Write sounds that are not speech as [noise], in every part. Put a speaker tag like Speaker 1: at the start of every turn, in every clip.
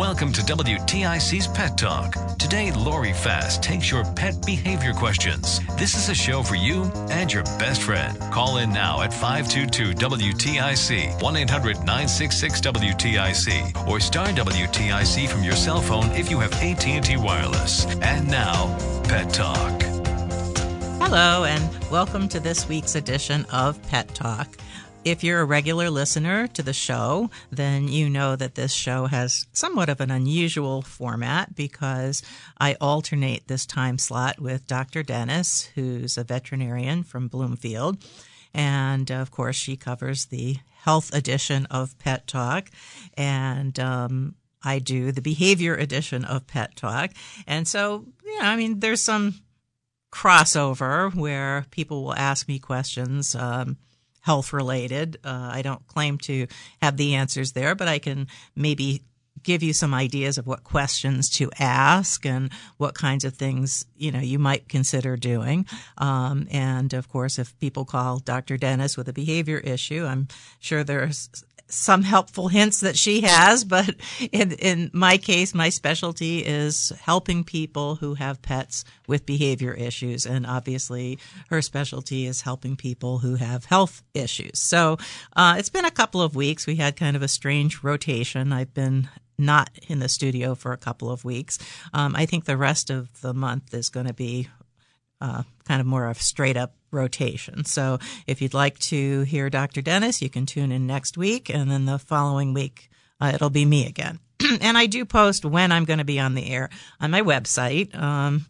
Speaker 1: Welcome to WTIC's Pet Talk. Today, Lori Fass takes your pet behavior questions. This is a show for you and your best friend. Call in now at 522 WTIC, 1 800 966 WTIC, or star WTIC from your cell phone if you have AT&T Wireless. And now, Pet Talk.
Speaker 2: Hello, and welcome to this week's edition of Pet Talk. If you're a regular listener to the show, then you know that this show has somewhat of an unusual format because I alternate this time slot with Dr. Dennis, who's a veterinarian from Bloomfield. And of course, she covers the health edition of Pet Talk. And um, I do the behavior edition of Pet Talk. And so, yeah, I mean, there's some crossover where people will ask me questions. Um, health related. Uh, I don't claim to have the answers there, but I can maybe give you some ideas of what questions to ask and what kinds of things you know you might consider doing. Um, and of course, if people call Dr. Dennis with a behavior issue, I'm sure there's some helpful hints that she has, but in, in my case, my specialty is helping people who have pets with behavior issues. And obviously her specialty is helping people who have health issues. So, uh, it's been a couple of weeks. We had kind of a strange rotation. I've been not in the studio for a couple of weeks. Um, I think the rest of the month is going to be uh, kind of more of straight up rotation. So if you'd like to hear Dr. Dennis, you can tune in next week, and then the following week uh, it'll be me again. [clears throat] and I do post when I'm going to be on the air on my website. Um,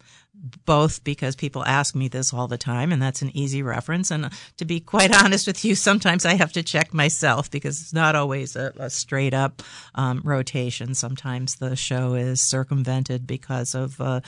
Speaker 2: both because people ask me this all the time and that's an easy reference. And to be quite [laughs] honest with you, sometimes I have to check myself because it's not always a, a straight up um, rotation. Sometimes the show is circumvented because of a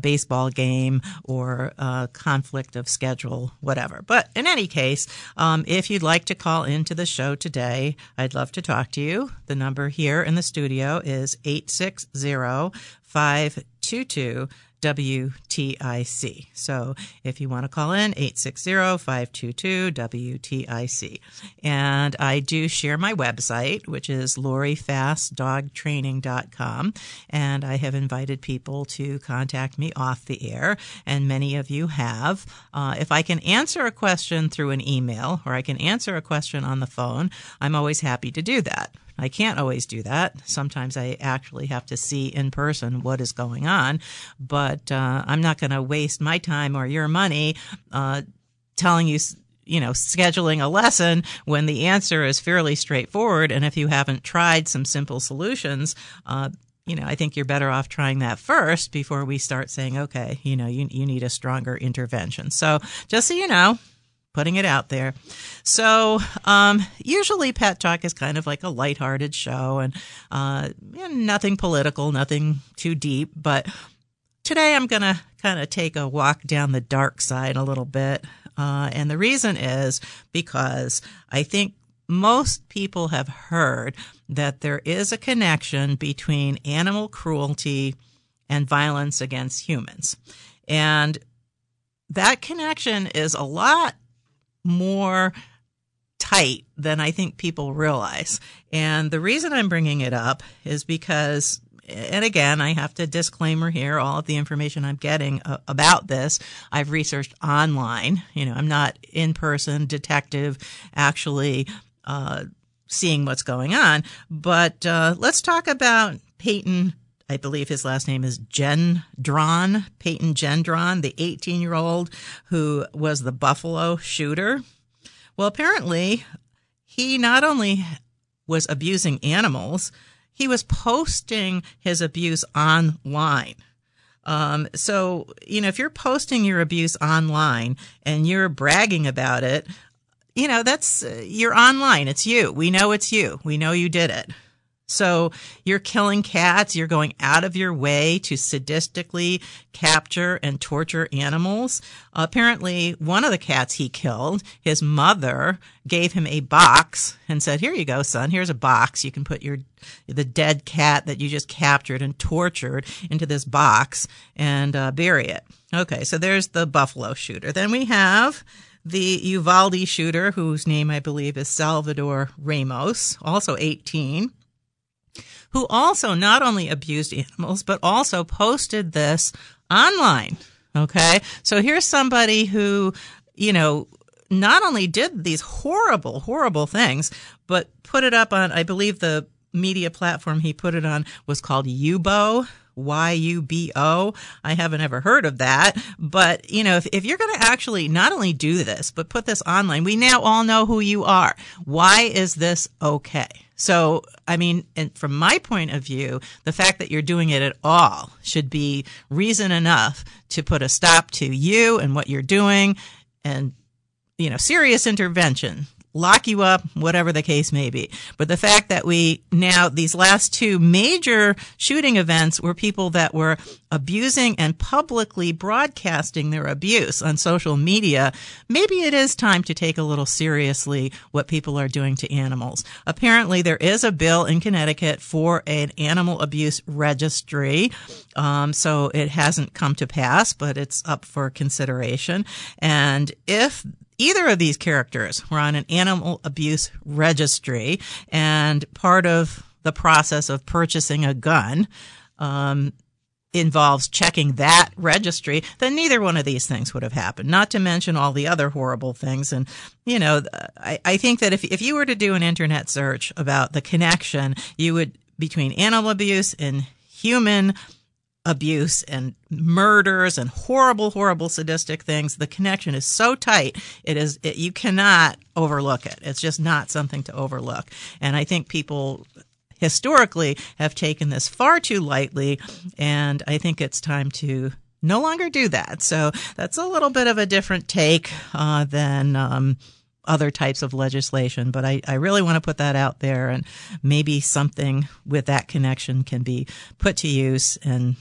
Speaker 2: baseball game or a conflict of schedule, whatever. But in any case, um, if you'd like to call into the show today, I'd love to talk to you. The number here in the studio is 860 522 WTIC. So if you want to call in, 860-522-WTIC. And I do share my website, which is lorifassdogtraining.com. And I have invited people to contact me off the air, and many of you have. Uh, if I can answer a question through an email or I can answer a question on the phone, I'm always happy to do that. I can't always do that. Sometimes I actually have to see in person what is going on, but uh, I'm not going to waste my time or your money uh, telling you you know, scheduling a lesson when the answer is fairly straightforward. And if you haven't tried some simple solutions, uh, you know, I think you're better off trying that first before we start saying, okay, you know, you, you need a stronger intervention. So just so you know, putting it out there. So, um, usually Pet Talk is kind of like a lighthearted show and uh, nothing political, nothing too deep. But today I'm going to kind of take a walk down the dark side a little bit. Uh, and the reason is because I think most people have heard that there is a connection between animal cruelty and violence against humans. And that connection is a lot more tight than I think people realize. And the reason I'm bringing it up is because and again, I have to disclaimer here all of the information I'm getting uh, about this. I've researched online. You know, I'm not in person detective actually uh, seeing what's going on. But uh, let's talk about Peyton. I believe his last name is Gendron, Peyton Gendron, the 18 year old who was the Buffalo shooter. Well, apparently, he not only was abusing animals, he was posting his abuse online. Um, so, you know, if you're posting your abuse online and you're bragging about it, you know, that's, uh, you're online. It's you. We know it's you. We know you did it. So you're killing cats. You're going out of your way to sadistically capture and torture animals. Apparently, one of the cats he killed, his mother gave him a box and said, "Here you go, son. Here's a box. You can put your the dead cat that you just captured and tortured into this box and uh, bury it." Okay, so there's the buffalo shooter. Then we have the Uvalde shooter, whose name I believe is Salvador Ramos, also 18 who also not only abused animals, but also posted this online. Okay. So here's somebody who, you know, not only did these horrible, horrible things, but put it up on, I believe the media platform he put it on was called Yubo. Y-U-B-O. I haven't ever heard of that. But, you know, if, if you're going to actually not only do this, but put this online, we now all know who you are. Why is this okay? So, I mean, and from my point of view, the fact that you're doing it at all should be reason enough to put a stop to you and what you're doing and, you know, serious intervention lock you up, whatever the case may be. But the fact that we now, these last two major shooting events were people that were abusing and publicly broadcasting their abuse on social media, maybe it is time to take a little seriously what people are doing to animals. Apparently, there is a bill in Connecticut for an animal abuse registry. Um, so it hasn't come to pass, but it's up for consideration. And if either of these characters were on an animal abuse registry and part of the process of purchasing a gun um, involves checking that registry, then neither one of these things would have happened. Not to mention all the other horrible things. And, you know, I, I think that if, if you were to do an internet search about the connection, you would between animal abuse and human abuse and murders and horrible, horrible sadistic things. The connection is so tight. It is, it, you cannot overlook it. It's just not something to overlook. And I think people historically have taken this far too lightly. And I think it's time to no longer do that. So that's a little bit of a different take uh, than, um, other types of legislation. But I, I really want to put that out there and maybe something with that connection can be put to use and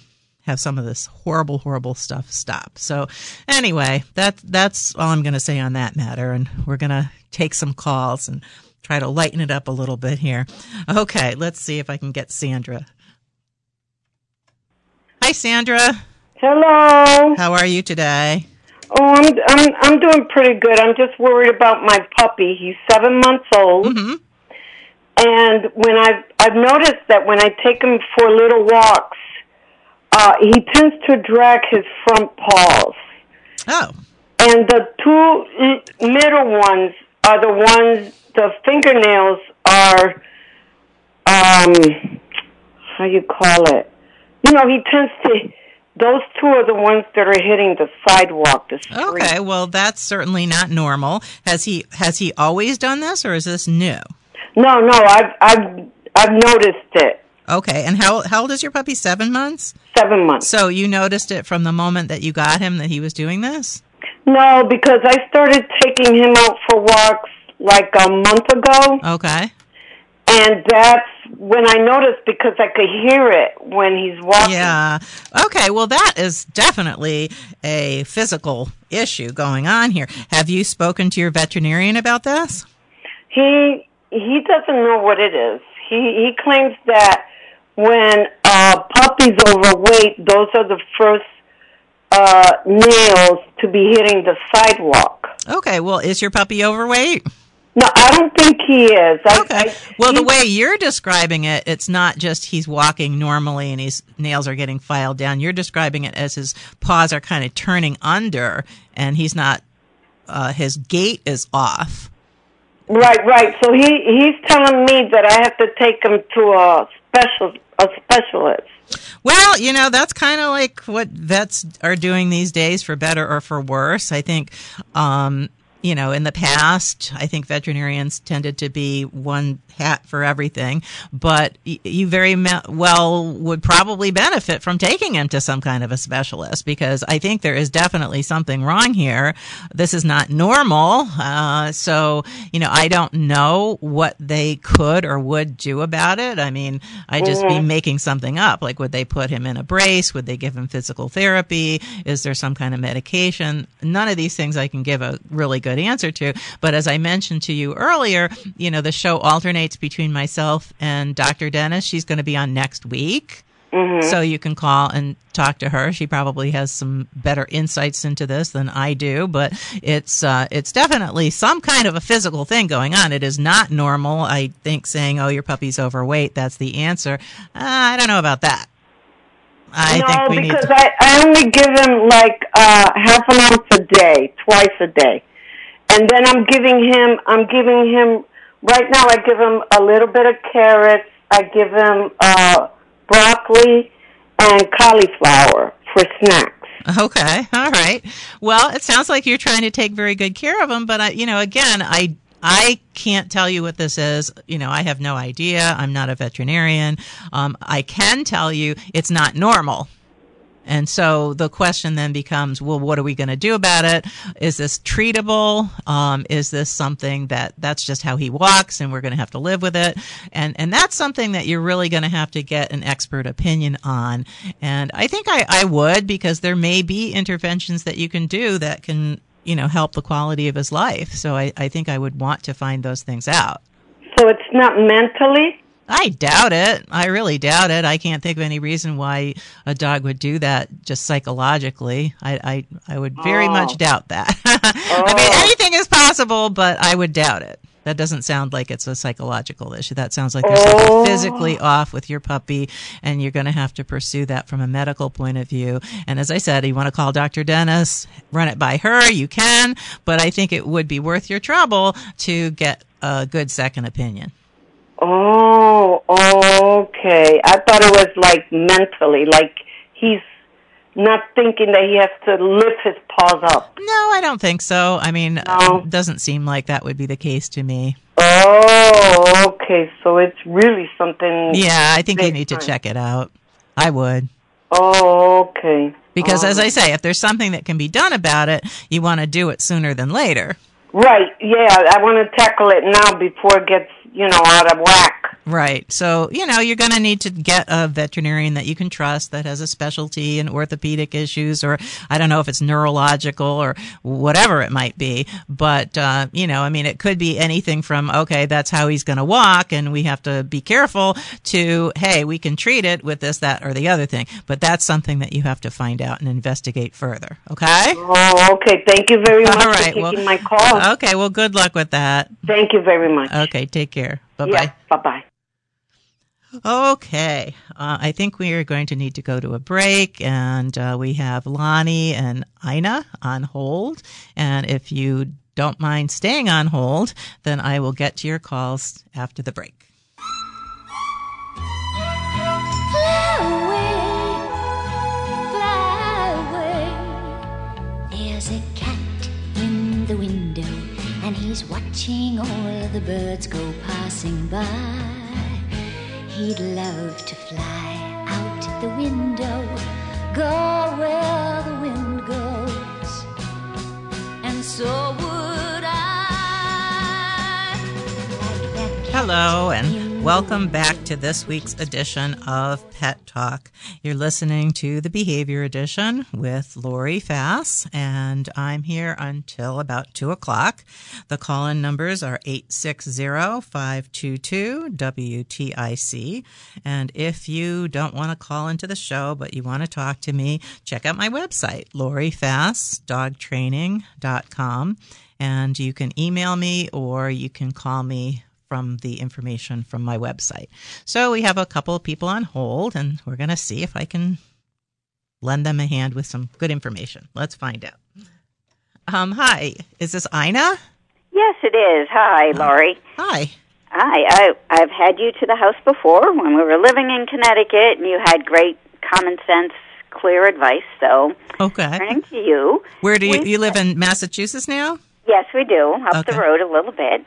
Speaker 2: have some of this horrible, horrible stuff stop. So anyway, that that's all I'm going to say on that matter, and we're going to take some calls and try to lighten it up a little bit here. Okay, let's see if I can get Sandra. Hi, Sandra.
Speaker 3: Hello.
Speaker 2: How are you today?
Speaker 3: Oh, I'm I'm I'm doing pretty good. I'm just worried about my puppy. He's seven months old.
Speaker 2: Mm-hmm.
Speaker 3: And when I've I've noticed that when I take him for little walks, uh, he tends to drag his front paws.
Speaker 2: Oh.
Speaker 3: And the two middle ones are the ones, the fingernails are, um, how you call it? You know, he tends to, those two are the ones that are hitting the sidewalk, the street.
Speaker 2: Okay, well, that's certainly not normal. Has he has he always done this, or is this new?
Speaker 3: No, no, I've I've I've noticed it.
Speaker 2: Okay, and how how old is your puppy? Seven months.
Speaker 3: Seven months.
Speaker 2: So you noticed it from the moment that you got him that he was doing this?
Speaker 3: No, because I started taking him out for walks like a month ago.
Speaker 2: Okay.
Speaker 3: And that's when I noticed because I could hear it when he's walking.
Speaker 2: Yeah. Okay, well that is definitely a physical issue going on here. Have you spoken to your veterinarian about this?
Speaker 3: He he doesn't know what it is. He he claims that when a puppy's overweight, those are the first uh, nails to be hitting the sidewalk.
Speaker 2: Okay, well, is your puppy overweight?
Speaker 3: No, I don't think he is. I,
Speaker 2: okay.
Speaker 3: I,
Speaker 2: well, the way you're describing it, it's not just he's walking normally and his nails are getting filed down. You're describing it as his paws are kind of turning under and he's not, uh, his gait is off.
Speaker 3: Right, right. So he he's telling me that I have to take him to a special a specialist.
Speaker 2: Well, you know, that's kind of like what vets are doing these days for better or for worse. I think um, you know, in the past, I think veterinarians tended to be one hat for everything, but you very well would probably benefit from taking him to some kind of a specialist because I think there is definitely something wrong here. This is not normal. Uh, so, you know, I don't know what they could or would do about it. I mean, I'd just mm-hmm. be making something up. Like, would they put him in a brace? Would they give him physical therapy? Is there some kind of medication? None of these things I can give a really good answer to. But as I mentioned to you earlier, you know, the show alternates between myself and Dr. Dennis. She's going to be on next week. Mm-hmm. So you can call and talk to her. She probably has some better insights into this than I do, but it's uh, it's definitely some kind of a physical thing going on. It is not normal. I think saying, "Oh, your puppy's overweight," that's the answer. Uh, I don't know about that.
Speaker 3: I no, because to- I, I only give him like uh, half an ounce a day, twice a day, and then I'm giving him I'm giving him right now I give him a little bit of carrots. I give him uh, broccoli and cauliflower for snacks.
Speaker 2: Okay, [laughs] all right. Well, it sounds like you're trying to take very good care of him, but I, you know, again, I I can't tell you what this is. You know, I have no idea. I'm not a veterinarian. Um, I can tell you it's not normal. And so the question then becomes, well, what are we going to do about it? Is this treatable? Um, is this something that that's just how he walks and we're going to have to live with it? And, and that's something that you're really going to have to get an expert opinion on. And I think I, I would because there may be interventions that you can do that can, you know, help the quality of his life. So I, I think I would want to find those things out.
Speaker 3: So it's not mentally?
Speaker 2: I doubt it. I really doubt it. I can't think of any reason why a dog would do that just psychologically. I I, I would very oh. much doubt that. oh. [laughs] I mean, oh. anything is possible, but I would doubt it. That doesn't sound like it's a psychological issue. That sounds like there's oh. something physically off with your puppy, and you're going to have to pursue that from a medical point of view. And as I said, you want to call Dr. Dennis, run it by her, you can, but I think it would be worth your trouble to get a good second opinion.
Speaker 3: Oh, okay. I thought it was like mentally, like he's not thinking that he has to lift his paws up.
Speaker 2: No, I don't think so. I mean, no. Uh, it doesn't seem like that would be the case to me.
Speaker 3: Oh, okay. So it's really something.
Speaker 2: Yeah, I think you need time. to check it out. I would.
Speaker 3: Oh, okay.
Speaker 2: Because as um, I say, if there's something that can be done about it, you want to do it sooner than later.
Speaker 3: Right. Yeah, I want to tackle it now before it gets you know, out of whack.
Speaker 2: Right. So, you know, you're going to need to get a veterinarian that you can trust that has a specialty in orthopedic issues, or I don't know if it's neurological or whatever it might be. But, uh, you know, I mean, it could be anything from, okay, that's how he's going to walk and we have to be careful to, hey, we can treat it with this, that, or the other thing. But that's something that you have to find out and investigate further. Okay?
Speaker 3: Oh, okay. Thank you very much All right. for taking well, my call.
Speaker 2: Okay. Well, good luck with that.
Speaker 3: Thank you very much.
Speaker 2: Okay. Take care. Bye bye.
Speaker 3: Yeah, bye bye.
Speaker 2: Okay, uh, I think we are going to need to go to a break, and uh, we have Lonnie and Ina on hold. And if you don't mind staying on hold, then I will get to your calls after the break. Fly away,
Speaker 4: fly away. There's a cat in the window, and he's watching all the birds go passing by. He'd love to fly out the window, go where the wind goes, and so would I.
Speaker 2: Hello, and welcome back to this week's edition of Pet Talk. You're listening to the Behavior Edition with Lori Fass, and I'm here until about 2 o'clock. The call in numbers are 860 522 WTIC. And if you don't want to call into the show, but you want to talk to me, check out my website, lorifassdogtraining.com. And you can email me or you can call me from the information from my website. So we have a couple of people on hold, and we're going to see if I can lend them a hand with some good information. Let's find out. Um, hi, is this Ina?
Speaker 5: Yes, it is. Hi, Laurie.
Speaker 2: Hi.
Speaker 5: Hi. I, I've had you to the house before when we were living in Connecticut, and you had great common sense, clear advice. So,
Speaker 2: Okay.
Speaker 5: turning to you.
Speaker 2: Where do you,
Speaker 5: We-
Speaker 2: you live in Massachusetts now?
Speaker 5: Yes, we do. Up
Speaker 2: Okay.
Speaker 5: the road a little bit.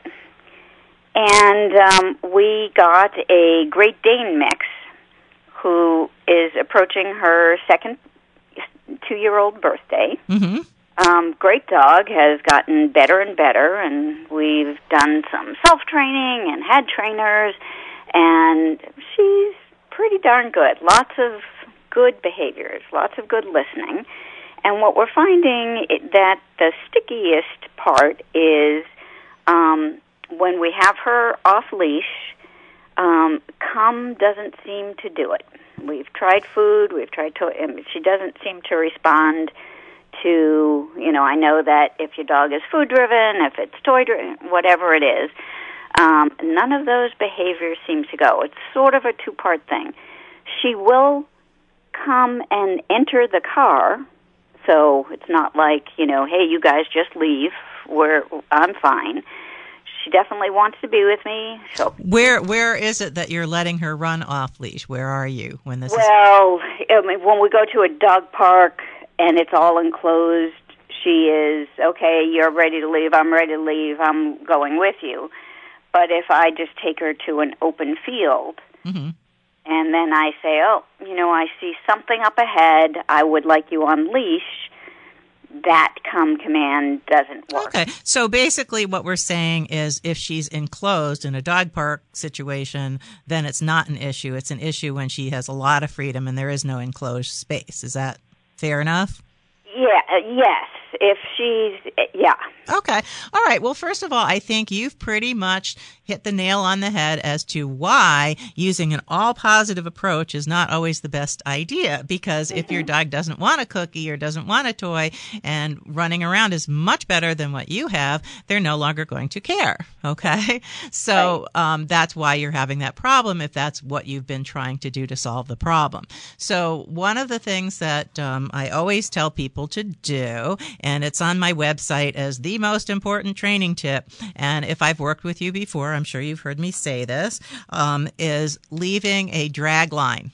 Speaker 5: And um, we got a Great Dane mix who is approaching her second two year old birthday.
Speaker 2: Mm-hmm.
Speaker 5: Um, great dog has gotten better and better, and we've done some self training and had trainers, and she's pretty darn good. Lots of good behaviors, lots of good listening. And what we're finding that the stickiest part is um, when we have her off leash. Um, come doesn't seem to do it. We've tried food. We've tried to. and She doesn't seem to respond to. You know, I know that if your dog is food driven, if it's toy driven, whatever it is, um, none of those behaviors seem to go. It's sort of a two part thing. She will come and enter the car, so it's not like you know, hey, you guys just leave. We're I'm fine. She definitely wants to be with me. So
Speaker 2: Where where is it that you're letting her run off leash? Where are you when this is?
Speaker 5: Well, I mean, when we go to a dog park and it's all enclosed, she is okay. You're ready to leave. I'm ready to leave. I'm going with you. But if I just take her to an open field
Speaker 2: hmm
Speaker 5: and then I say, "Oh, you know, I see something up ahead. I would like you on leash." That come command doesn't work.
Speaker 2: Okay, so basically, what we're saying is, if she's enclosed in a dog park situation, then it's not an issue. It's an issue when she has a lot of freedom and there is no enclosed space. Is that fair enough?
Speaker 5: Yeah. uh, Yes. If she's yeah.
Speaker 2: Okay. All right. Well, first of all, I think you've pretty much hit the nail on the head as to why using an all positive approach is not always the best idea. Because if your dog doesn't want a cookie or doesn't want a toy and running around is much better than what you have, they're no longer going to care. Okay. So um, that's why you're having that problem if that's what you've been trying to do to solve the problem. So one of the things that um, I always tell people to do, and it's on my website as the most important training tip, and if I've worked with you before, I'm sure you've heard me say this, um, is leaving a drag line.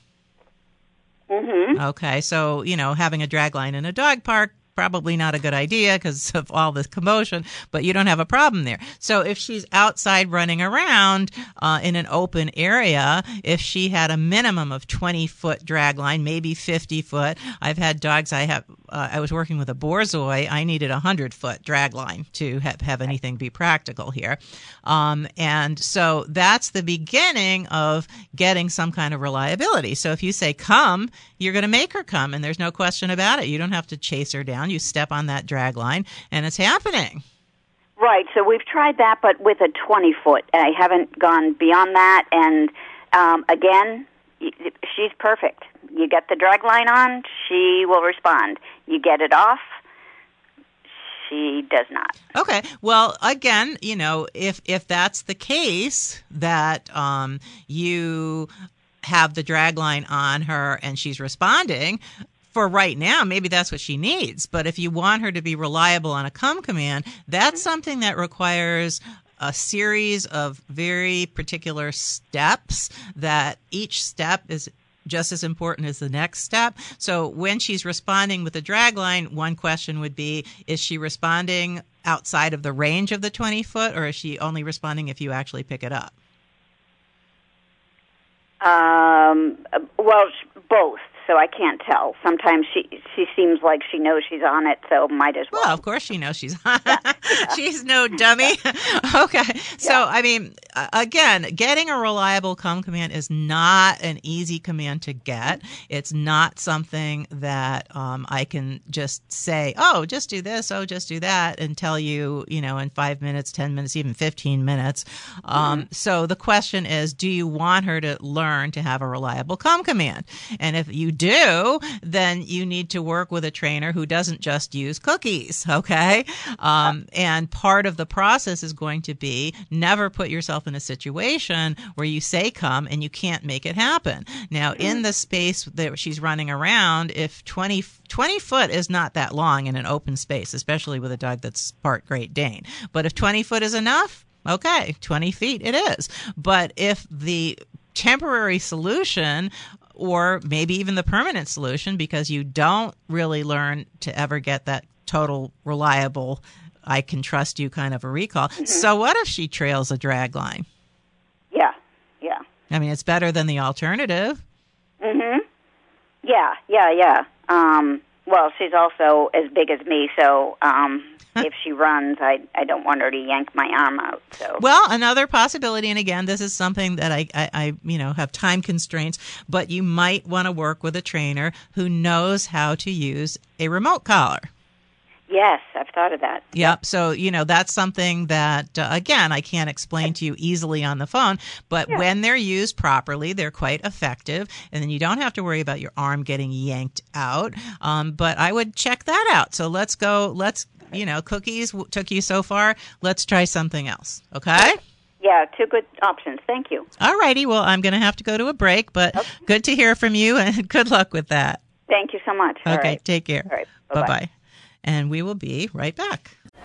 Speaker 5: Mm-hmm.
Speaker 2: Okay, so you know, having a drag line in a dog park probably not a good idea because [laughs] of all this commotion, but you don't have a problem there. So if she's outside running around uh, in an open area, if she had a minimum of 20 foot drag line, maybe 50 foot, I've had dogs. I have. Uh, I was working with a Borzoi. I needed a hundred foot drag line to have, have anything be practical here, um, and so that's the beginning of getting some kind of reliability. So if you say come, you're going to make her come, and there's no question about it. You don't have to chase her down. You step on that drag line, and it's happening.
Speaker 5: Right. So we've tried that, but with a 20 foot. I haven't gone beyond that. And um, again, she's perfect. You get the drag line on, she will respond. You get it off, she does not.
Speaker 2: Okay. Well, again, you know, if if that's the case that um, you have the drag line on her and she's responding, for right now, maybe that's what she needs. But if you want her to be reliable on a come command, that's something that requires a series of very particular steps that each step is just as important as the next step. So when she's responding with a drag line, one question would be is she responding outside of the range of the 20 foot or is she only responding if you actually pick it up?
Speaker 5: Um, well, both. So I can't tell. Sometimes she she seems like she knows she's on it, so might as well.
Speaker 2: Well, of course she knows she's [laughs] she's no dummy. [laughs] okay. So, I mean, again, getting a reliable come command is not an easy command to get. It's not something that um, I can just say, oh, just do this, oh, just do that, and tell you, you know, in five minutes, 10 minutes, even 15 minutes. Um, So the question is, do you want her to learn to have a reliable come command? And if you do, then you need to work with a trainer who doesn't just use cookies. [laughs] Okay. Um, and part of the process is going to be never put yourself in a situation where you say come and you can't make it happen. Now, in the space that she's running around, if 20, 20 foot is not that long in an open space, especially with a dog that's part Great Dane. But if 20 foot is enough, okay, 20 feet it is. But if the temporary solution or maybe even the permanent solution because you don't really learn to ever get that total reliable I can trust you kind of a recall. Mm-hmm. So what if she trails a drag line?
Speaker 5: Yeah. Yeah.
Speaker 2: I mean, it's better than the alternative.
Speaker 5: Mhm. Yeah, yeah, yeah. Um well, she's also as big as me, so um if she runs, I I don't want her to yank my arm out. So
Speaker 2: well, another possibility, and again, this is something that I, I, I you know have time constraints, but you might want to work with a trainer who knows how to use a remote collar.
Speaker 5: Yes, I've thought of that.
Speaker 2: Yep. So, you know, that's something that, uh, again, I can't explain to you easily on the phone, but yeah. when they're used properly, they're quite effective. And then you don't have to worry about your arm getting yanked out. Um, but I would check that out. So let's go, let's you know, cookies took you so far. Let's try something else. Okay?
Speaker 5: Yeah, two good options. Thank you.
Speaker 2: All righty. Well, I'm going to have to go to a break, but okay. good to hear from you and [laughs] good luck with that.
Speaker 5: Thank you so much.
Speaker 2: Okay, take care. All right. Bye bye. And we will be right back.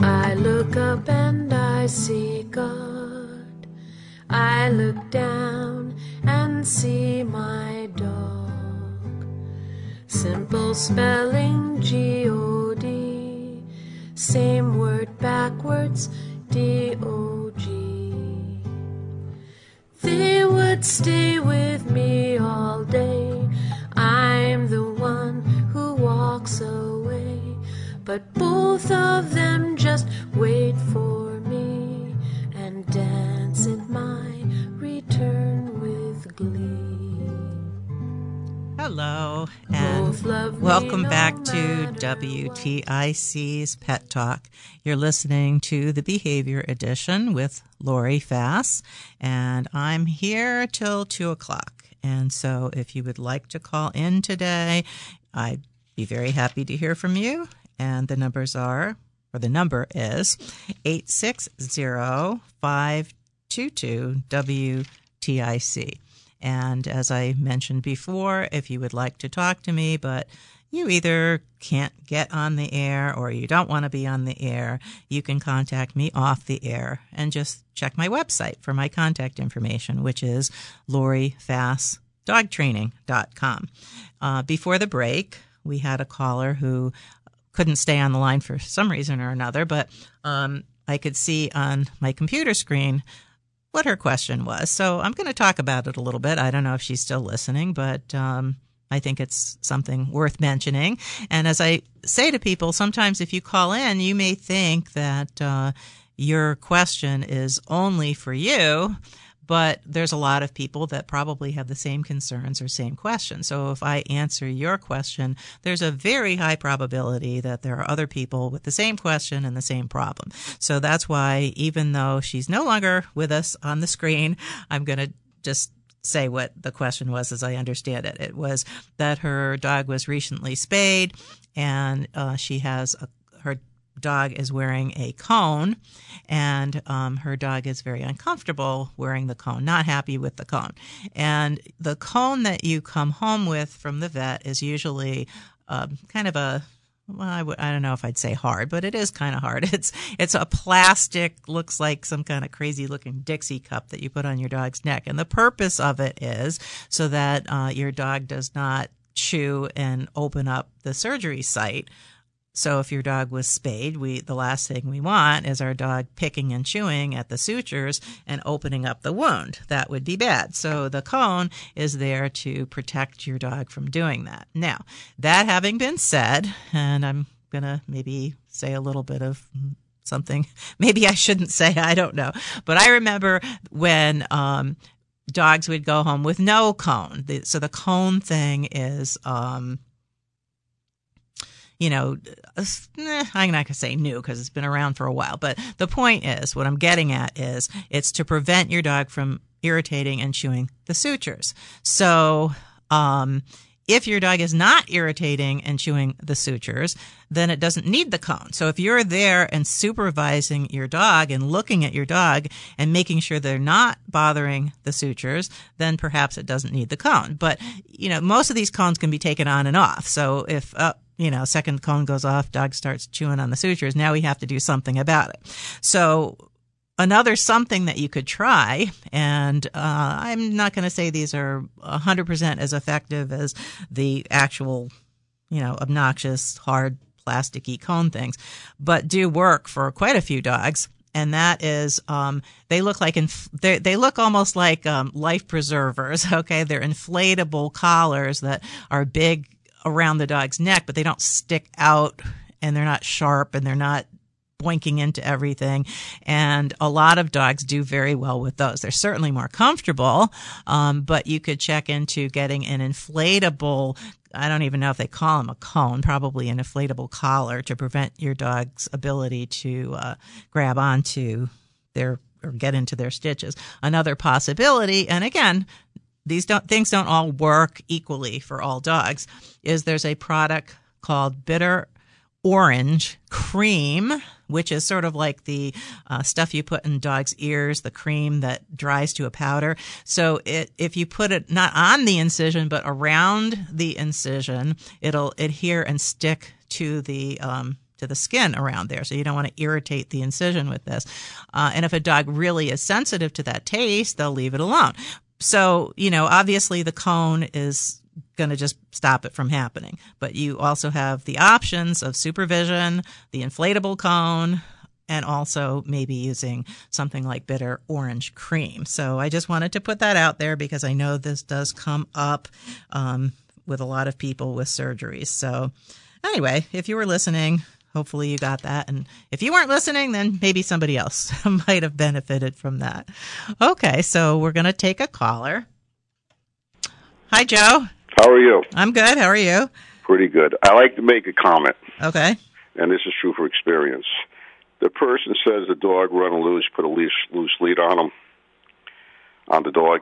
Speaker 6: I look up and I see God. I look down and see my dog. Simple spelling G O D. Same word backwards D O G. They would stay with me
Speaker 2: welcome back to WTIC's Pet Talk. You're listening to the Behavior Edition with Lori Fass, and I'm here till 2 o'clock. And so if you would like to call in today, I'd be very happy to hear from you and the numbers are, or the number is 860-522-WTIC. And as I mentioned before, if you would like to talk to me, but you either can't get on the air or you don't want to be on the air, you can contact me off the air and just check my website for my contact information, which is lorifassdogtraining.com. Uh, before the break, we had a caller who couldn't stay on the line for some reason or another, but um, I could see on my computer screen what her question was. So I'm going to talk about it a little bit. I don't know if she's still listening, but um, I think it's something worth mentioning. And as I say to people, sometimes if you call in, you may think that uh, your question is only for you. but there's a lot of people that probably have the same concerns or same questions. So if I answer your question, there's a very high probability that there are other people with the same question and the same problem. So that's why, even though she's no longer with us on the screen, I'm going to just say what the question was as I understand it. It was that her dog was recently spayed and uh, she has a, her dog is wearing a cone and um, her dog is very uncomfortable wearing the cone, not happy with the cone. And the cone that you come home with from the vet is usually uh, kind of a well, I w- I don't know if I'd say hard, but it is kind of hard. [laughs] It's it's a plastic, looks like some kind of crazy looking Dixie cup that you put on your dog's neck, and the purpose of it is so that uh, your dog does not chew and open up the surgery site so if your dog was spayed, we the last thing we want is our dog picking and chewing at the sutures and opening up the wound. That would be bad. So the cone is there to protect your dog from doing that. Now, that having been said, and I'm going to maybe say a little bit of something [laughs] maybe I shouldn't say, I don't know. But I remember when um, dogs would go home with no cone. so the cone thing is um, you know, eh, I'm not going to say new because it's been around for a while, but the point is what I'm getting at is it's to prevent your dog from irritating and chewing the sutures. So, um, if your dog is not irritating and chewing the sutures, then it doesn't need the cone. So if you're there and supervising your dog and looking at your dog and making sure they're not bothering the sutures, then perhaps it doesn't need the cone. But, you know, most of these cones can be taken on and off. So if, uh, you know, second cone goes off, dog starts chewing on the sutures. Now we have to do something about it. So another something that you could try, and uh, I'm not going to say these are 100% as effective as the actual, you know, obnoxious, hard, plasticky cone things, but do work for quite a few dogs. And that is, um, they look like inf- they they look almost like um, life preservers. [laughs] Okay, they're inflatable collars that are big around the dog's neck, but they don't stick out and they're not sharp and they're not boinking into everything. And a lot of dogs do very well with those. They're certainly more comfortable, um, but you could check into getting an inflatable. I don't even know if they call them a cone, probably an inflatable collar to prevent your dog's ability to uh, grab onto their or get into their stitches. Another possibility, and again, these don't, things don't all work equally for all dogs, is there's a product called bitter orange cream, which is sort of like the uh, stuff you put in dogs' ears, the cream that dries to a powder. So it, if you put it not on the incision, but around the incision, it'll adhere and stick to the, um, to the skin around there. So you don't want to irritate the incision with this. Uh, and if a dog really is sensitive to that taste, they'll leave it alone. So, you know, obviously the cone is going to just stop it from happening. But you also have the options of supervision, the inflatable cone, and also maybe using something like bitter orange cream. So I just wanted to put that out there because I know this does come up um, with a lot of people with surgeries. So anyway, if you were listening, hopefully you got that. And if you weren't listening, then maybe somebody else [laughs] might have benefited from that. Okay, so we're going to take a caller. Hi, Joe.
Speaker 7: How are you?
Speaker 2: I'm good. How are you?
Speaker 7: Pretty good. I like to make a comment,
Speaker 2: Okay.
Speaker 7: and this is true for experience. The person says the dog run loose, put a loose, loose lead on him, on the dog.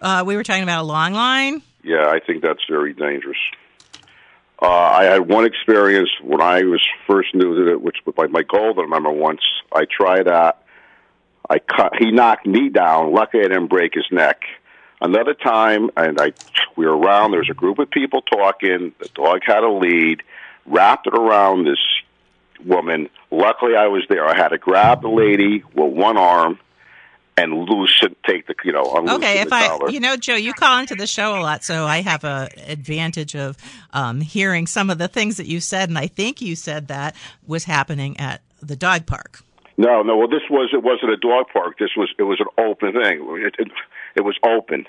Speaker 2: Uh, we were talking about a long line.
Speaker 7: Yeah, I think that's very dangerous. Uh, I had one experience when I was first new to it, which was my, my golden. I remember once I tried that. I cut. He knocked me down. Luckily, I didn't break his neck. Another time, and I we were around. There was a group of people talking. The dog had a lead, wrapped it around this woman. Luckily, I was there. I had to grab the lady with one arm and loosen, take the you know,
Speaker 2: Okay, if I,
Speaker 7: collar.
Speaker 2: you know, Joe, you call into the show a lot, so I have a advantage of um, hearing some of the things that you said, and I think you said that was happening at the dog park.
Speaker 7: No, no. Well, this was it wasn't a dog park. This was it was an open thing. It it, it was open.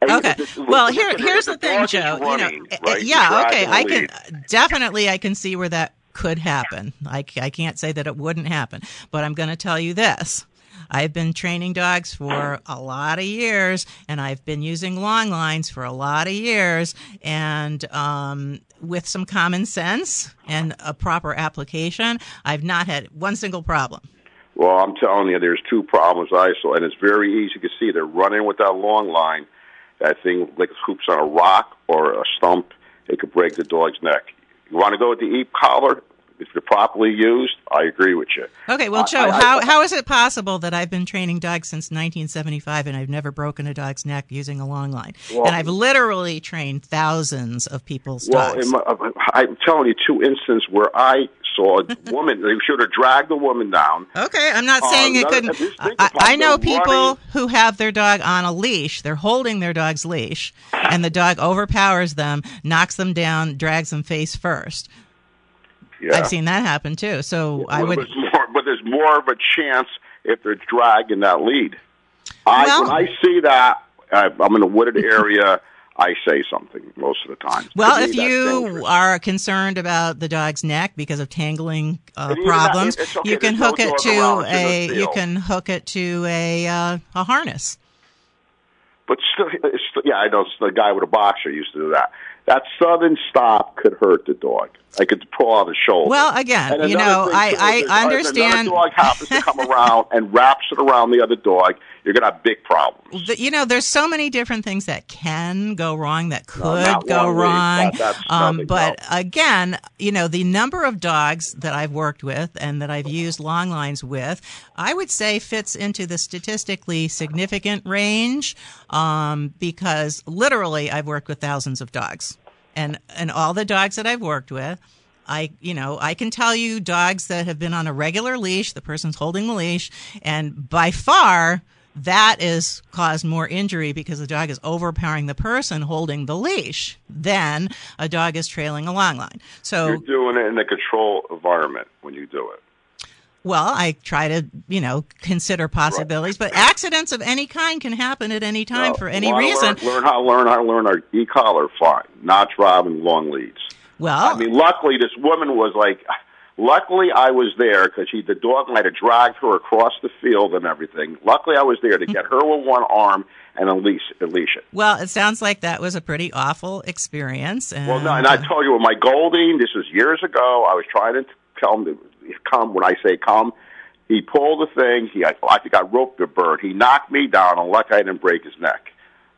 Speaker 7: And
Speaker 2: Okay.
Speaker 7: this-
Speaker 2: Well, here here's
Speaker 7: the
Speaker 2: the thing, Joe. You know,
Speaker 7: right?
Speaker 2: yeah, okay, I can definitely I can see where that could happen. I, I can't say that it wouldn't happen, but I'm going to tell you this. I've been training dogs for a lot of years, and I've been using long lines for a lot of years, and um, with some common sense and a proper application, I've not had one single problem.
Speaker 7: Well, I'm telling you, there's two problems I saw, and it's very easy to see. They're running with that long line. That thing, like hoops on a rock or a stump, it could break the dog's neck. You want to go with the e collar? If they're properly used, I agree with you.
Speaker 2: Okay, well, Joe,
Speaker 7: I- I-
Speaker 2: how, how is it possible that I've been training dogs since 1975 and I've never broken a dog's neck using a long line?
Speaker 7: Well-
Speaker 2: and I've literally trained thousands of people's
Speaker 7: Well,
Speaker 2: dogs.
Speaker 7: my, I'm telling you, two instances where I saw a [laughs] woman. They should have dragged the woman down.
Speaker 2: Okay, I'm not
Speaker 7: Uh,
Speaker 2: saying it couldn't. I, I know people
Speaker 7: running.
Speaker 2: who have their dog on a leash. They're holding their dog's leash, and the dog overpowers them, knocks them down, drags them face first.
Speaker 7: Yeah.
Speaker 2: I've seen that happen too. So I would.
Speaker 7: more, but there's more of a chance if they're dragging that lead. I
Speaker 2: Well-
Speaker 7: when I see that, I, I'm in a wooded area. I say something most of the time.
Speaker 2: Well,
Speaker 7: me,
Speaker 2: if you
Speaker 7: dangerous.
Speaker 2: are concerned about the dog's neck because of tangling uh, problems,
Speaker 7: okay,
Speaker 2: you can
Speaker 7: no
Speaker 2: hook it to
Speaker 7: around, it's in
Speaker 2: a you can hook it to a uh, a harness.
Speaker 7: But still, still, yeah, I know the guy with a boxer used to do that. That sudden stop could hurt the dog. I could pull out his shoulder.
Speaker 2: Well, again, you know, I- I
Speaker 7: is if
Speaker 2: understand-
Speaker 7: Another dog happens to come around and wraps it around the other dog. You're going to have big problems.
Speaker 2: The- you know, there's so many different things that can go wrong that could
Speaker 7: not
Speaker 2: go wrong.
Speaker 7: That-
Speaker 2: um, but again, you know, the number of dogs that I've worked with and that I've used long lines with, I would say fits into the statistically significant range um, because literally I've worked with thousands of dogs. And, and all the dogs that I've worked with, I, you know, I can tell you dogs that have been on a regular leash, the person's holding the leash, and by far that is caused more injury because the dog is overpowering the person holding the leash than a dog is trailing a long line. So,
Speaker 7: You're doing it in a control environment when you do it.
Speaker 2: Well, I try to, you know, consider possibilities, but accidents of any kind can happen at any time
Speaker 7: Well,
Speaker 2: for any reason.
Speaker 7: Learn, learn how to learn how to learn our e-collar. Fine, not driving long leads.
Speaker 2: Well,
Speaker 7: I mean, luckily this woman was like. Luckily, I was there because she the dog might have dragged her across the field and everything. Luckily, I was there to get her with one arm and unleash it.
Speaker 2: Well, it sounds like that was a pretty awful experience. And,
Speaker 7: Well, no, and I uh, told you with my Golding, this was years ago. I was trying to tell him to come. When I say come, he pulled the thing. He, I, I think I roped the bird. He knocked me down, and lucky I didn't break his neck.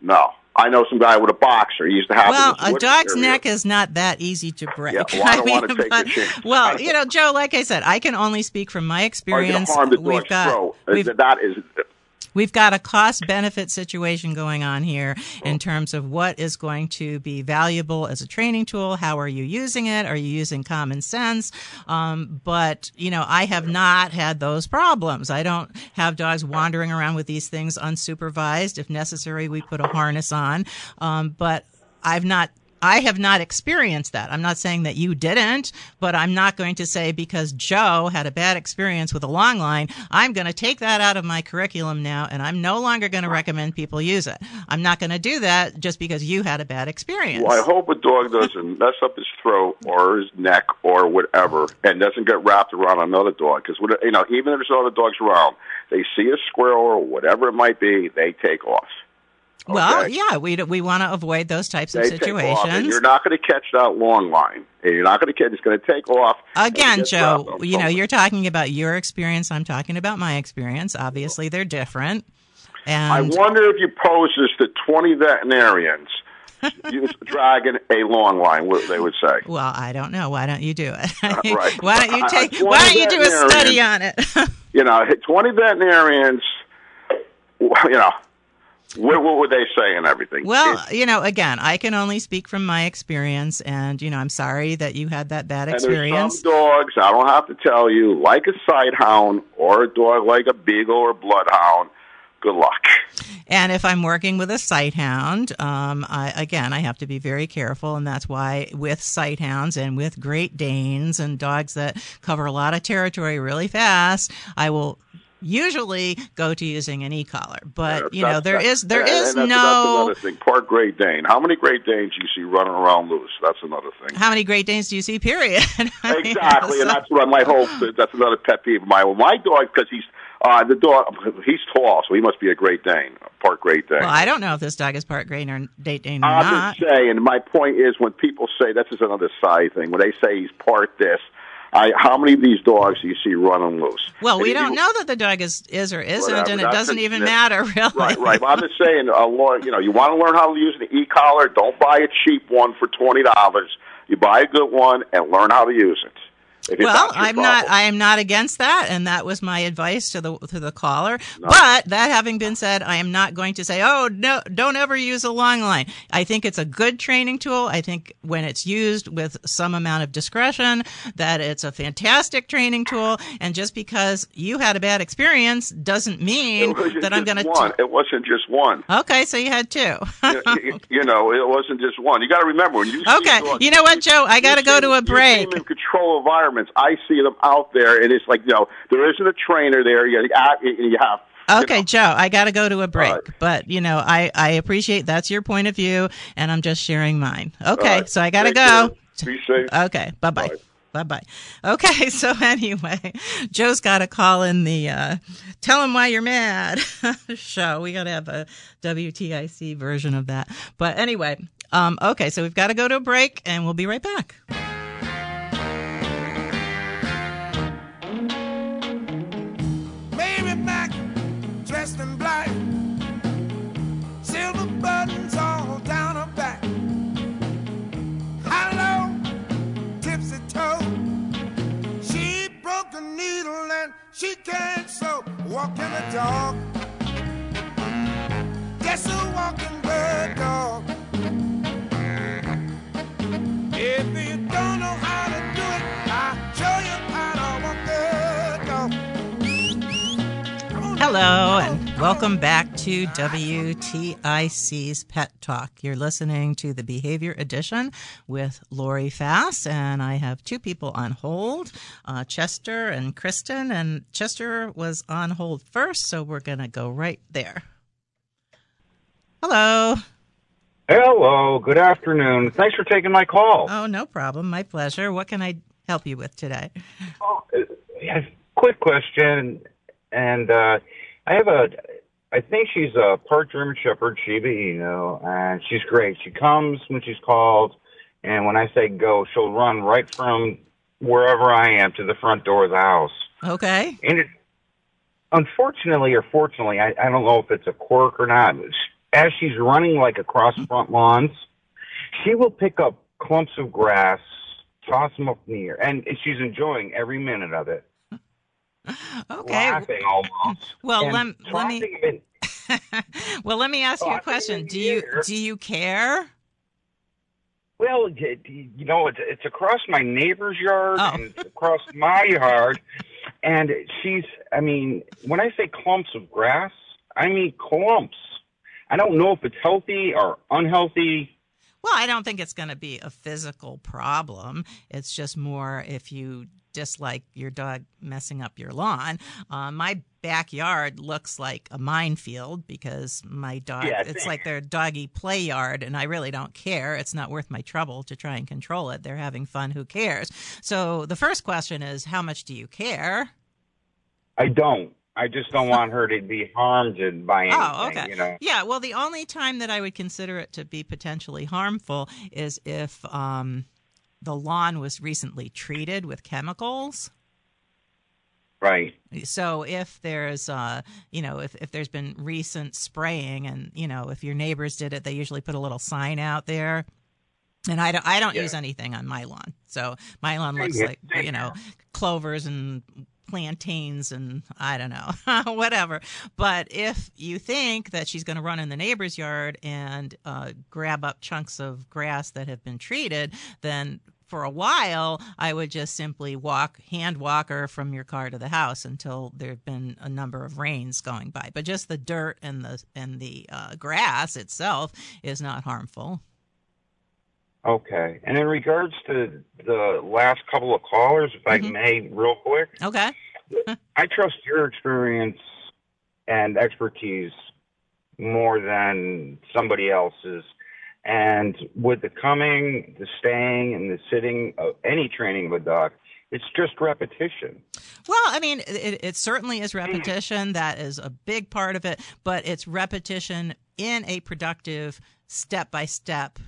Speaker 7: No, I know some guy with a boxer. He used to have
Speaker 2: well, a dog's
Speaker 7: area.
Speaker 2: neck is not that easy to break.
Speaker 7: Yeah, well, [laughs] I don't wanna take
Speaker 2: but- well, you know, Joe, like I said, I can only speak from my experience.
Speaker 7: to harm the
Speaker 2: we've got we've,
Speaker 7: that is
Speaker 2: we've got a cost benefit situation going on here in terms of what is going to be valuable as a training tool. How are you using it? Are you using common sense? Um, but you know, I have not had those problems. I don't have dogs wandering around with these things unsupervised. If necessary, we put a harness on. Um, but I've not I have not experienced that. I'm not saying that you didn't, but I'm not going to say because Joe had a bad experience with a long line, I'm going to take that out of my curriculum now and I'm no longer going to recommend people use it. I'm not going to do that just because you had a bad experience.
Speaker 7: Well, I hope a dog doesn't [laughs] mess up his throat or his neck or whatever, and doesn't get wrapped around another dog. Because you know, even if there's other dogs around, they see a squirrel or whatever it might be, they take off.
Speaker 2: Well, yeah, we we want to avoid those types of
Speaker 7: They and
Speaker 2: situations.
Speaker 7: you're not going to catch that long line. And you're not going to catch. It's going to take off.
Speaker 2: Again,
Speaker 7: it gets wrapped
Speaker 2: Joe, you know, you're talking about your experience. I'm talking about my experience. Obviously, they're different. And
Speaker 7: I wonder if you pose this to 20 veterinarians, [laughs] you dragging a long line, what they would say.
Speaker 2: Well, I don't know. Why don't you do it? [laughs]
Speaker 7: right. [laughs]
Speaker 2: why don't you take? Why don't you do a study on it?
Speaker 7: You know, 20 veterinarians, you know, what, what would they say and everything?
Speaker 2: well, you know, again, I can only speak from my experience, and you know, I'm sorry that you had that bad experience.
Speaker 7: some dogs, I don't have to tell you, like a sighthound or a dog like a beagle or bloodhound, good luck.
Speaker 2: And if I'm working with a sight hound, um, I, again, I have to be very careful, and that's why with sight hounds and with Great Danes and dogs that cover a lot of territory really fast, I will usually go to using an e-collar. But you know,
Speaker 7: there is
Speaker 2: there
Speaker 7: that-
Speaker 2: is there
Speaker 7: and-
Speaker 2: is
Speaker 7: that's,
Speaker 2: no.
Speaker 7: Another thing. Part Great Dane. How many Great Danes do you see running around loose? That's another thing.
Speaker 2: How many Great Danes do you see? Period. [laughs]
Speaker 7: Exactly, and that's what my whole. That's another pet peeve of mine. Well, my dog, because he's Uh, the dog, he's tall, so he must be a Great Dane, part Great Dane.
Speaker 2: Well, I don't know if this dog is part Great or Great Dane or
Speaker 7: I'm
Speaker 2: not.
Speaker 7: just saying. My point is, when people say this is another side thing, when they say he's part this, I how many of these dogs do you see running loose?
Speaker 2: Well, we
Speaker 7: And if
Speaker 2: don't
Speaker 7: you-
Speaker 2: know that the dog is is or isn't,
Speaker 7: Whatever,
Speaker 2: and it doesn't
Speaker 7: a-
Speaker 2: even
Speaker 7: that-
Speaker 2: matter [laughs] really.
Speaker 7: Right, right. But I'm just saying, uh, you know, you want to learn how to use an e-collar. Don't buy a cheap one for twenty dollars. You buy a good one and learn how to use it.
Speaker 2: Well,
Speaker 7: not
Speaker 2: I'm not. I am not against that, and that was my advice to the to the caller. But that having been said, I am not going to say, "Oh, no, don't ever use a long line." I think it's a good training tool. I think when it's used with some amount of discretion, that it's a fantastic training tool. And just because you had a bad experience doesn't mean that I'm going
Speaker 7: one. It wasn't just one.
Speaker 2: Okay, so you had two.
Speaker 7: you, you- [laughs] you know, it wasn't just one. You got to remember when you
Speaker 2: Okay, you know what, Joe? I got to go to a break.
Speaker 7: in control I see them out there, and it's like you know, there isn't a trainer there. You, you have
Speaker 2: Okay, Joe, I got to go to a break, but you know, I I appreciate that's your point of view, and I'm just sharing mine. Okay,
Speaker 7: right.
Speaker 2: so I got to go.
Speaker 7: care. Be safe.
Speaker 2: Okay, bye bye. Bye bye. Okay, [laughs] so anyway, Joe's got to call in the uh, "Tell him why you're mad" [laughs] show. We got to have a WTIC version of that. But anyway, um, okay, so we've got to go to a break, and we'll be right back.
Speaker 8: Dog, guess a walking bird dog. If you don't know how to do it, I'll show you how to walk a dog.
Speaker 2: Hello, and welcome back to WTIC's Pet Talk. You're listening to the Behavior Edition with Lori Fass, and I have two people on hold, uh, Chester and Kristen. And Chester was on hold first, so we're going to go right there. Hello.
Speaker 9: Hello, good afternoon. Thanks for taking my call.
Speaker 2: Oh, no problem. My pleasure. What can I help you with today?
Speaker 9: Yeah, quick question, and uh, I have a. I think she's a part German Shepherd, Shiba Inu, and she's great. She comes when she's called, and when I say go, she'll run right from wherever I am to the front door of the house.
Speaker 2: Okay.
Speaker 9: And it, unfortunately or fortunately, I, I don't know if it's a quirk or not. As she's running like across front lawns, she will pick up clumps of grass, toss them up in the air, and she's enjoying every minute of it.
Speaker 2: Okay.
Speaker 9: Laughing almost.
Speaker 2: Well, lem- let me.
Speaker 9: in- [laughs]
Speaker 2: Well, let me ask you a question. Do you
Speaker 9: air.
Speaker 2: do you care?
Speaker 9: Well, you know, it's, it's across my neighbor's yard
Speaker 2: Oh.
Speaker 9: and it's across my yard. And she's, I mean, when I say clumps of grass, I mean clumps. I don't know if it's healthy or unhealthy.
Speaker 2: Well, I don't think it's going to be a physical problem. It's just more if you dislike your dog messing up your lawn. Uh, my backyard looks like a minefield because my dog,
Speaker 9: Yeah,
Speaker 2: it's like their doggy play yard, and I really don't care. It's not worth my trouble to try and control it. They're having fun. Who cares? So the first question is, how much do you care?
Speaker 9: I don't. I just don't want her to be harmed by [laughs] anything,
Speaker 2: Oh, okay.
Speaker 9: you know.
Speaker 2: Yeah, well, the only time that I would consider it to be potentially harmful is if um, the lawn was recently treated with chemicals.
Speaker 9: Right.
Speaker 2: So if there's, uh, you know, if, if there's been recent spraying and, you know, if your neighbors did it, they usually put a little sign out there. And I don't, I don't
Speaker 9: Yeah.
Speaker 2: use anything on my lawn. So my lawn looks
Speaker 9: here,
Speaker 2: like, you know, clovers and plantains and I don't know, [laughs] whatever. But if you think that she's going to run in the neighbor's yard and uh, grab up chunks of grass that have been treated, then for a while, I would just simply walk, hand walk her from your car to the house until there have been a number of rains going by. But just the dirt and the and the uh, grass itself is not harmful.
Speaker 9: Okay. And in regards to the last couple of callers, if I
Speaker 2: Mm-hmm.
Speaker 9: may, real quick,
Speaker 2: Okay. [laughs]
Speaker 9: I trust your experience and expertise more than somebody else's. And with the coming, the staying, and the sitting of any training of a dog, it's just repetition.
Speaker 2: Well, I mean, it, it certainly is repetition. That is a big part of it, but it's repetition in a productive, step by step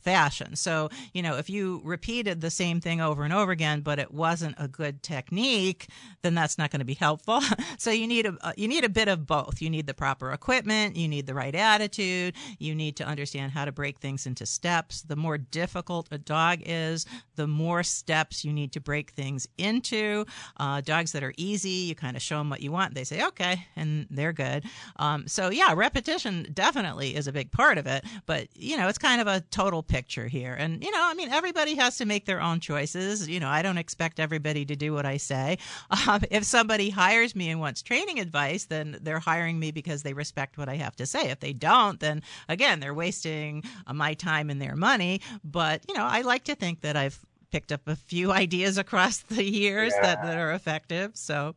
Speaker 2: fashion. So, you know, if you repeated the same thing over and over again, but it wasn't a good technique, then that's not going to be helpful. [laughs] so you need a uh, you need a bit of both. You need the proper equipment, you need the right attitude, you need to understand how to break things into steps. The more difficult a dog is, the more steps you need to break things into. Uh, dogs that are easy, you kind of show them what you want, they say okay, and they're good. Um, so yeah, repetition definitely is a big part of it, but you know, it's kind of a total picture here. And, you know, I mean, everybody has to make their own choices. You know, I don't expect everybody to do what I say. [laughs] Um, if somebody hires me and wants training advice, then they're hiring me because they respect what I have to say. If they don't, then again, they're wasting uh, my time and their money. But, you know, I like to think that I've picked up a few [laughs] ideas across the years yeah. that, that are effective. So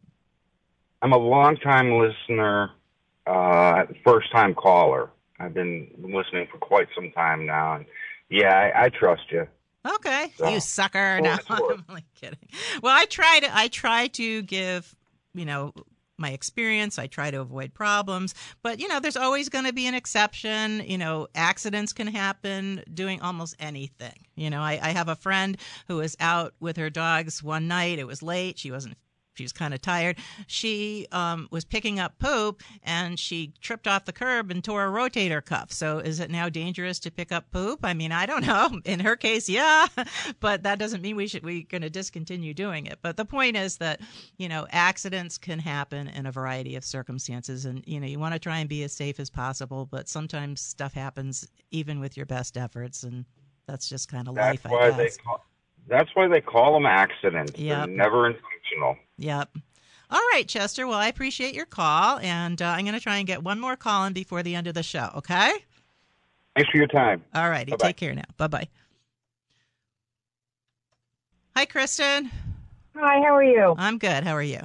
Speaker 9: I'm a long time listener, uh, first time caller. I've been listening for quite some time now. And yeah, I, I trust you.
Speaker 2: Okay, so, you sucker. No, [laughs] I'm only kidding. Well, I try to. I try to give you know my experience. I try to avoid problems, but you know, there's always going to be an exception. You know, accidents can happen doing almost anything. You know, I, I have a friend who was out with her dogs one night. It was late. She wasn't she was kind of tired. She um, was picking up poop and she tripped off the curb and tore a rotator cuff. So is it now dangerous to pick up poop? I mean, I don't [laughs] know. In her case, yeah, but that doesn't mean we should we're going to discontinue doing it. But the point is that you know accidents can happen in a variety of circumstances, and you know you want to try and be as safe as possible. But sometimes stuff happens even with your best efforts, and that's just kind of
Speaker 9: that's
Speaker 2: life.
Speaker 9: Why
Speaker 2: I guess.
Speaker 9: They call, that's why they call them accidents. Yeah, never intentional.
Speaker 2: Yep. All right, Chester. Well, I appreciate your call, and uh, I'm going to try and get one more call in before the end of the show. Okay.
Speaker 9: Thanks for your time.
Speaker 2: All righty.
Speaker 9: Bye-bye.
Speaker 2: Take care now. Bye bye. Hi, Kristen.
Speaker 10: Hi, how are you?
Speaker 2: I'm good. How are you?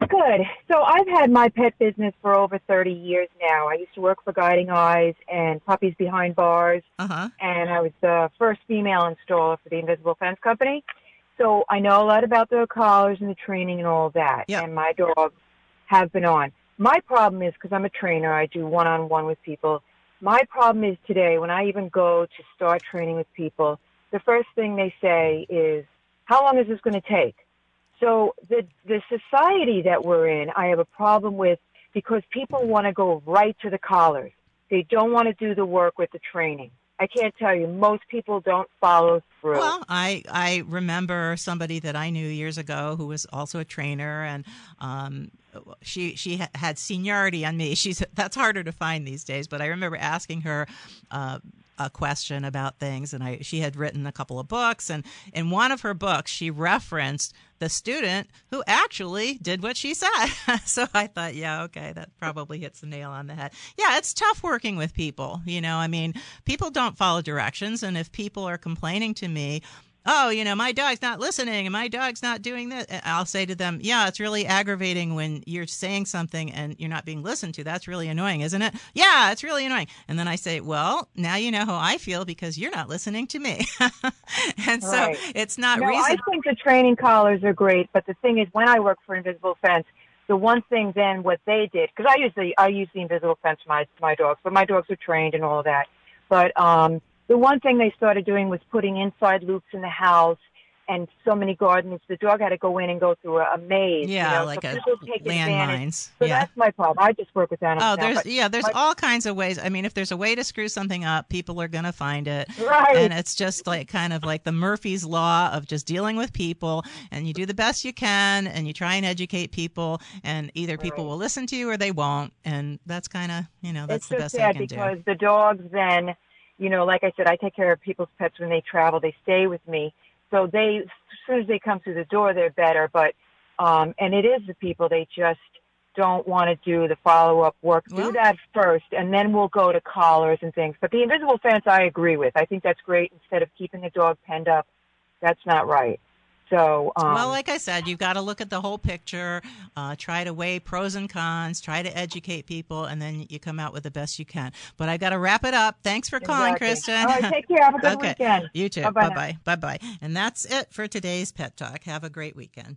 Speaker 10: Good. So I've had my pet business for over 30 years now. I used to work for Guiding Eyes and Puppies Behind Bars,
Speaker 2: uh-huh.
Speaker 10: and I was the first female installer for the Invisible Fence Company. So I know a lot about the collars and the training and all that.
Speaker 2: Yep.
Speaker 10: And my dogs have been on. My problem is because I'm a trainer, I do one on one with people. My problem is today when I even go to start training with people, the first thing they say is, How long is this going to take? So the the society that we're in, I have a problem with because people want to go right to the collars. They don't want to do the work with the training. I can't tell you. Most people don't follow through.
Speaker 2: Well, I I remember somebody that I knew years ago who was also a trainer, and um, she she had seniority on me. She's that's harder to find these days, but I remember asking her. Uh, a question about things and I she had written a couple of books and in one of her books she referenced the student who actually did what she said. [laughs] so I thought, yeah, okay, that probably hits the nail on the head. Yeah, it's tough working with people, you know. I mean, people don't follow directions and if people are complaining to me oh, you know, my dog's not listening and my dog's not doing this. I'll say to them, yeah, it's really aggravating when you're saying something and you're not being listened to. That's really annoying, isn't it? Yeah, it's really annoying. And then I say, well, now you know how I feel because you're not listening to me. [laughs] and so it's not
Speaker 10: no,
Speaker 2: reason.
Speaker 10: I think the training collars are great, but the thing is, when I work for Invisible Fence, the one thing then what they did because I use the I use the Invisible Fence for my my dogs, but my dogs are trained and all of that. But um, the one thing they started doing was putting inside loops in the house. And so many gardens, the dog had to go in and go through a, a maze.
Speaker 2: Yeah,
Speaker 10: you know,
Speaker 2: like
Speaker 10: so
Speaker 2: a
Speaker 10: people take advantage.
Speaker 2: landmines.
Speaker 10: So
Speaker 2: Yeah.
Speaker 10: that's my problem. I just work with animals.
Speaker 2: Oh,
Speaker 10: now,
Speaker 2: there's yeah, there's
Speaker 10: my-
Speaker 2: all kinds of ways. I mean, if there's a way to screw something up, people are gonna find it.
Speaker 10: Right.
Speaker 2: And it's just like kind of like the Murphy's law of just dealing with people, and you do the best you can, and you try and educate people, and either people will listen to you or they won't, and that's kind of you know that's
Speaker 10: it's
Speaker 2: the
Speaker 10: so
Speaker 2: best I
Speaker 10: sad
Speaker 2: can
Speaker 10: because
Speaker 2: do.
Speaker 10: the dogs then, you know, like I said, I take care of people's pets when they travel. They stay with me, so they as soon as they come through the door, they're better. But um, and it is the people they just don't want to do the follow up work. do that first, and then we'll go to collars and things. But the invisible fence, I agree with. I think that's great. Instead of keeping a dog penned up, that's not right. So um,
Speaker 2: well, like I said, you've got to look at the whole picture, uh, try to weigh pros and cons, try to educate people, and then you come out with the best you can. But I've got to wrap it up. Thanks for calling,
Speaker 10: Exactly.
Speaker 2: Kristen.
Speaker 10: All right, take care. Have a good [laughs]
Speaker 2: okay.
Speaker 10: weekend.
Speaker 2: You too.
Speaker 10: Bye-bye
Speaker 2: Bye bye. Bye bye. And that's it for today's Pet Talk. Have a great weekend.